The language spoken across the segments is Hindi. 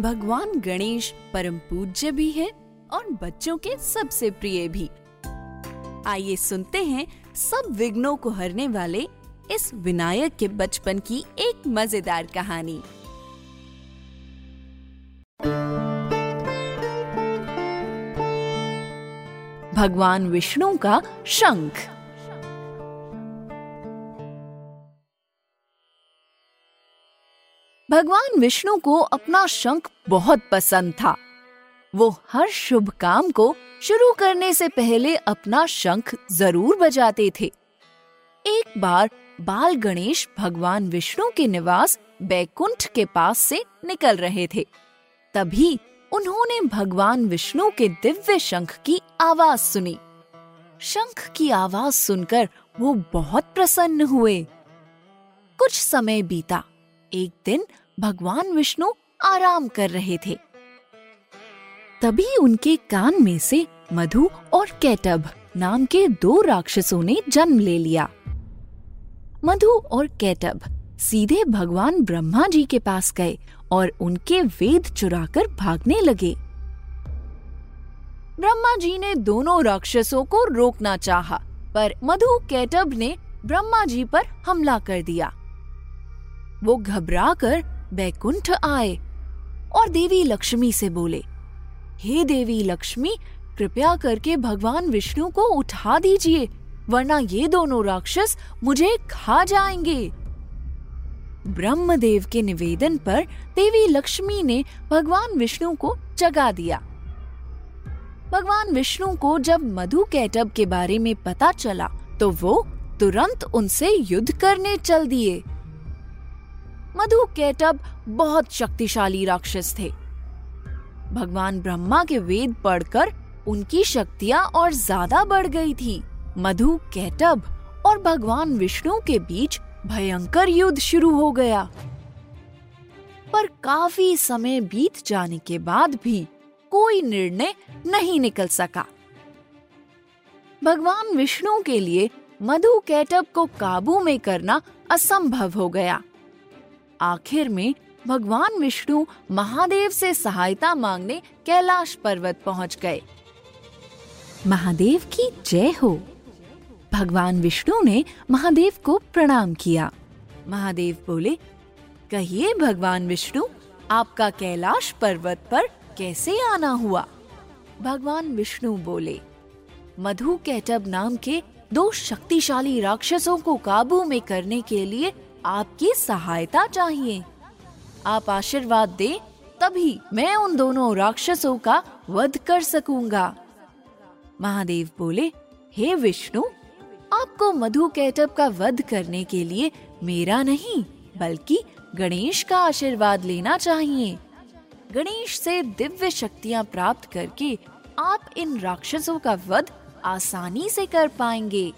भगवान गणेश परम पूज्य भी है और बच्चों के सबसे प्रिय भी। आइए सुनते हैं सब विघ्नों को हरने वाले इस विनायक के बचपन की एक मज़ेदार कहानी। भगवान विष्णु का शंख। भगवान विष्णु को अपना शंख बहुत पसंद था। वो हर शुभ काम को शुरू करने से पहले अपना शंख ज़रूर बजाते थे। एक बार बाल गणेश भगवान विष्णु के निवास बैकुंठ के पास से निकल रहे थे। तभी उन्होंने भगवान विष्णु के दिव्य शंख की आवाज़ सुनी। शंख की आवाज़ सुनकर वो बहुत प्रसन्न हुए। कुछ समय बीता। एक दिन भगवान विष्णु आराम कर रहे थे। तभी उनके कान में से मधु और कैटब नाम के दो राक्षसों ने जन्म ले लिया। मधु और कैटब सीधे भगवान ब्रह्मा जी के पास गए और उनके वेद चुराकर भागने लगे। ब्रह्मा जी ने दोनों राक्षसों को रोकना चाहा, पर मधु कैटब ने ब्रह्मा जी पर हमला कर दिया। वो घबरा कर बैकुंठ आए और देवी लक्ष्मी से बोले, हे देवी लक्ष्मी, कृपया करके भगवान विष्णु को उठा दीजिए, वरना ये दोनों राक्षस मुझे खा जाएँगे. ब्रह्मदेव के निवेदन पर देवी लक्ष्मी ने भगवान विष्णु को जगा दिया। भगवान विष्णु को जब मधु कैटब के बारे में पता चला तो वो तुरंत उनसे युद्ध करने चल दिए। मधु कैटब बहुत शक्तिशाली राक्षस थे। भगवान ब्रह्मा के वेद पढ़कर उनकी शक्तियाँ और ज़्यादा बढ़ गई थी। मधु कैटब और भगवान विष्णु के बीच भयंकर युद्ध शुरू हो गया। पर काफ़ी समय बीत जाने के बाद भी कोई निर्णय नहीं निकल सका। भगवान विष्णु के लिए मधु कैटब को काबू में करना असंभव हो गया। आखिर में भगवान विष्णु महादेव से सहायता मांगने कैलाश पर्वत पहुँच गए। महादेव की जय हो। भगवान विष्णु ने महादेव को प्रणाम किया। महादेव बोले, कहिए भगवान विष्णु, आपका कैलाश पर्वत पर कैसे आना हुआ? भगवान विष्णु बोले, मधु कैटब नाम के दो शक्तिशाली राक्षसों को काबू में करने के लिए आपकी सहायता चाहिए। आप आशीर्वाद दें, तभी मैं उन दोनों राक्षसों का वध कर सकूँगा। महादेव बोले, हे विष्णु, आपको मधु कैटअप का वध करने के लिए मेरा नहीं, बल्कि गणेश का आशीर्वाद लेना चाहिए। गणेश से दिव्य शक्तियाँ प्राप्त करके आप इन राक्षसों का वध आसानी से कर पाएँगे।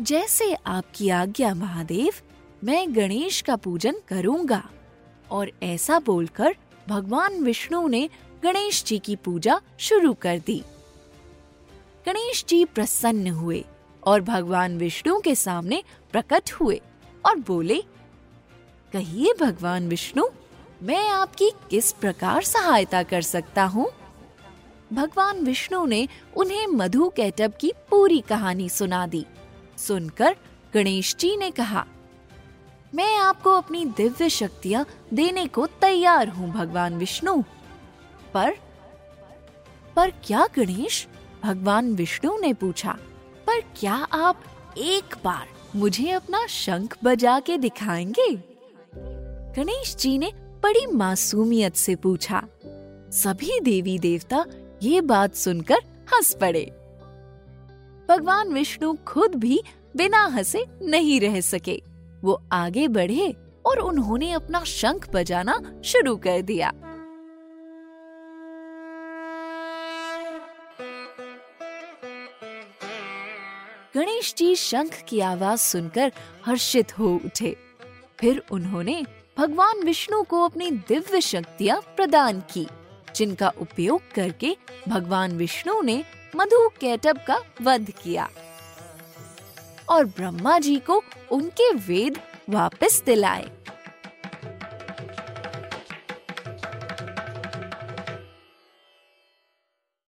जैसे आपकी आज्ञा, महादेव, मैं गणेश का पूजन करूँगा। और ऐसा बोलकर भगवान विष्णु ने गणेश जी की पूजा शुरू कर दी। गणेश जी प्रसन्न हुए और भगवान विष्णु के सामने प्रकट हुए और बोले, कहिए भगवान विष्णु, मैं आपकी किस प्रकार सहायता कर सकता हूँ? भगवान विष्णु ने उन्हें मधु कैटब की पूरी कहानी सुना दी। सुनकर गणेश जी ने कहा, मैं आपको अपनी दिव्य शक्तियाँ देने को तैयार हूँ, भगवान विष्णु। पर पर क्या गणेश? भगवान विष्णु ने पूछा, पर क्या आप एक बार मुझे अपना शंख बजा के दिखाएँगे? गणेश जी ने बड़ी मासूमियत से पूछा, सभी देवी देवता ये बात सुनकर हंस पड़े। भगवान विष्णु खुद भी बिना हंसे नहीं रह सके। वो आगे बढ़े और उन्होंने अपना शंख बजाना शुरू कर दिया। गणेश जी शंख की आवाज़ सुनकर हर्षित हो उठे। फिर उन्होंने भगवान विष्णु को अपनी दिव्य शक्तियाँ प्रदान की, जिनका उपयोग करके भगवान विष्णु ने मधु कैटब का वध किया। और ब्रह्मा जी को उनके वेद वापस दिलाए।